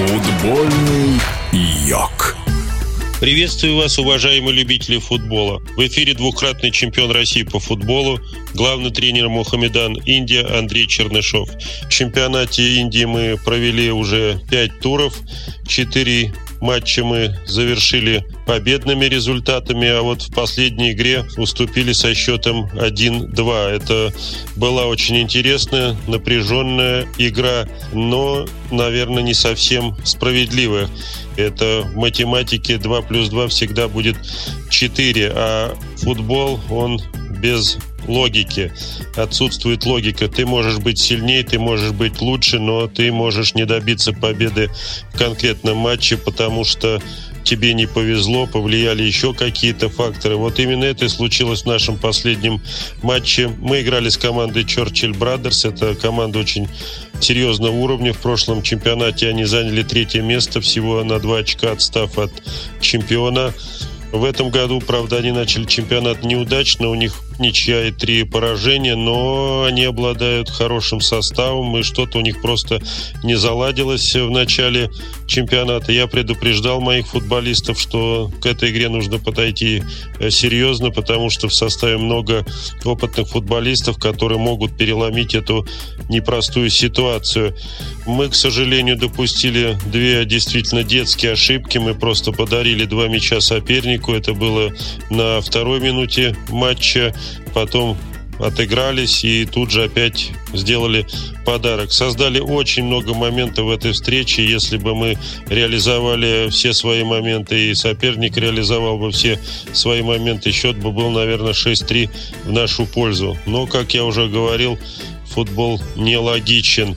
Футбольный йог. Приветствую вас, уважаемые любители футбола. В эфире двукратный чемпион России по футболу, главный тренер Мухаммедан Индия Андрей Чернышов. В чемпионате Индии мы провели уже 5 туров, 4 матче мы завершили победными результатами, а вот в последней игре уступили со счетом 1-2. Это была очень интересная, напряженная игра, но, наверное, не совсем справедливая. Это в математике 2 плюс 2 всегда будет 4, а футбол, он без логики. Отсутствует логика. Ты можешь быть сильнее, ты можешь быть лучше, но ты можешь не добиться победы в конкретном матче, потому что тебе не повезло, повлияли еще какие-то факторы. Вот именно это и случилось в нашем последнем матче. Мы играли с командой Churchill Brothers. Это команда очень серьезного уровня. В прошлом чемпионате они заняли третье место, всего на два очка отстав от чемпиона. В этом году, правда, они начали чемпионат неудачно, у них ничья и три поражения, но они обладают хорошим составом, и что-то у них просто не заладилось в начале чемпионата. Я предупреждал моих футболистов, что к этой игре нужно подойти э, серьезно, потому что в составе много опытных футболистов, которые могут переломить эту непростую ситуацию. Мы, к сожалению, допустили две действительно детские ошибки. Мы просто подарили два мяча сопернику. Это было на второй минуте матча. Потом отыгрались и тут же опять сделали подарок. Создали очень много моментов в этой встрече. Если бы мы реализовали все свои моменты и соперник реализовал бы все свои моменты, счет бы был, наверное, 6-3 в нашу пользу. Но, как я уже говорил, футбол нелогичен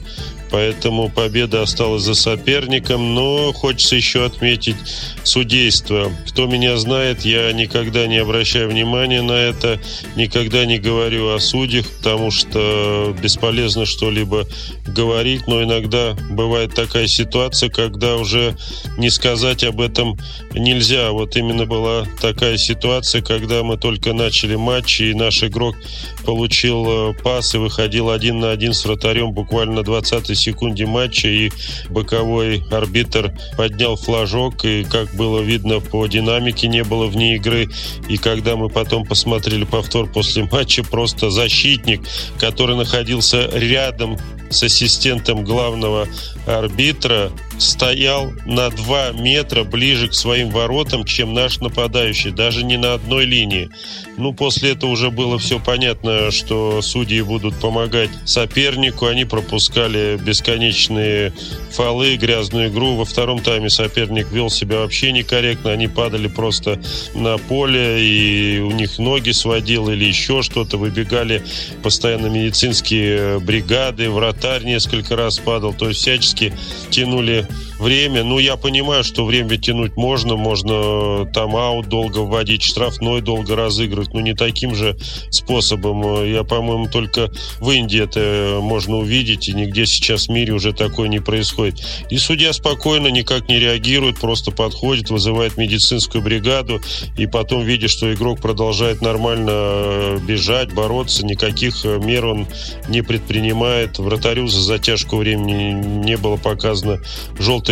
поэтому победа осталась за соперником. Но хочется еще отметить судейство. Кто меня знает, я никогда не обращаю внимания на это, никогда не говорю о судьях, потому что бесполезно что-либо говорить, но иногда бывает такая ситуация, когда уже не сказать об этом нельзя. Вот именно была такая ситуация, когда мы только начали матч, и наш игрок получил э, пас и выходил один на один с вратарем буквально на 20 секунде матча, и боковой арбитр поднял флажок, и, как было видно по динамике, не было вне игры. И когда мы потом посмотрели повтор после матча, просто защитник, который находился рядом с ассистентом главного арбитра, стоял на 2 метра ближе к своим воротам, чем наш нападающий, даже не на одной линии. Ну, после этого уже было все понятно, что судьи будут помогать сопернику. Они пропускали бесконечные фолы, грязную игру. Во втором тайме соперник вел себя вообще некорректно. Они падали просто на поле, и у них ноги сводил или еще что-то. Выбегали постоянно медицинские бригады, вратарь несколько раз падал. То есть всячески тянули good. Время. Ну, я понимаю, что время тянуть можно, можно тайм-аут долго вводить, штрафной долго разыгрывать, но не таким же способом. Я, по-моему, только в Индии это можно увидеть, и нигде сейчас в мире уже такое не происходит. И судья спокойно никак не реагирует, просто подходит, вызывает медицинскую бригаду, и потом, видя, что игрок продолжает нормально э, бежать, бороться, никаких э, мер он не предпринимает. Вратарю за затяжку времени не было показано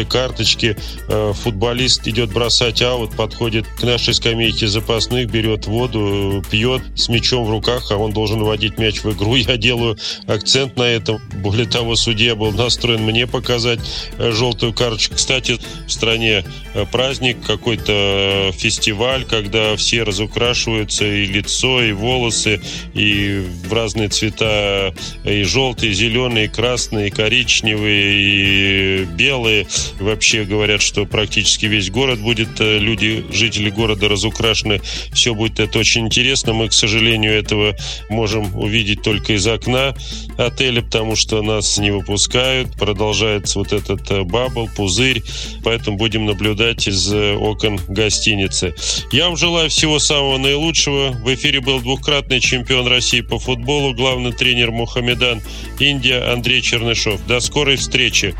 желтой карточки. Э, футболист идет бросать аут, подходит к нашей скамейке запасных, берет воду, пьет с мячом в руках, а он должен вводить мяч в игру. Я делаю акцент на этом. Более того, судья был настроен мне показать э, желтую карточку. Кстати, в стране э, праздник, какой-то фестиваль, когда все разукрашиваются и лицо, и волосы, и в разные цвета, и желтые, и зеленые, и красные, и коричневые, и белые. Вообще говорят, что практически весь город будет, э, люди, жители города разукрашены. Все будет это очень интересно. Мы, к сожалению, этого можем увидеть только из окна отеля, потому что нас не выпускают. Продолжается вот этот э, бабл, пузырь. Поэтому будем наблюдать из э, окон гостиницы. Я вам желаю всего самого наилучшего. В эфире был двукратный чемпион России по футболу, главный тренер Мухаммедан Индия Андрей Чернышов. До скорой встречи.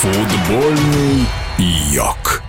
Футбольный йог.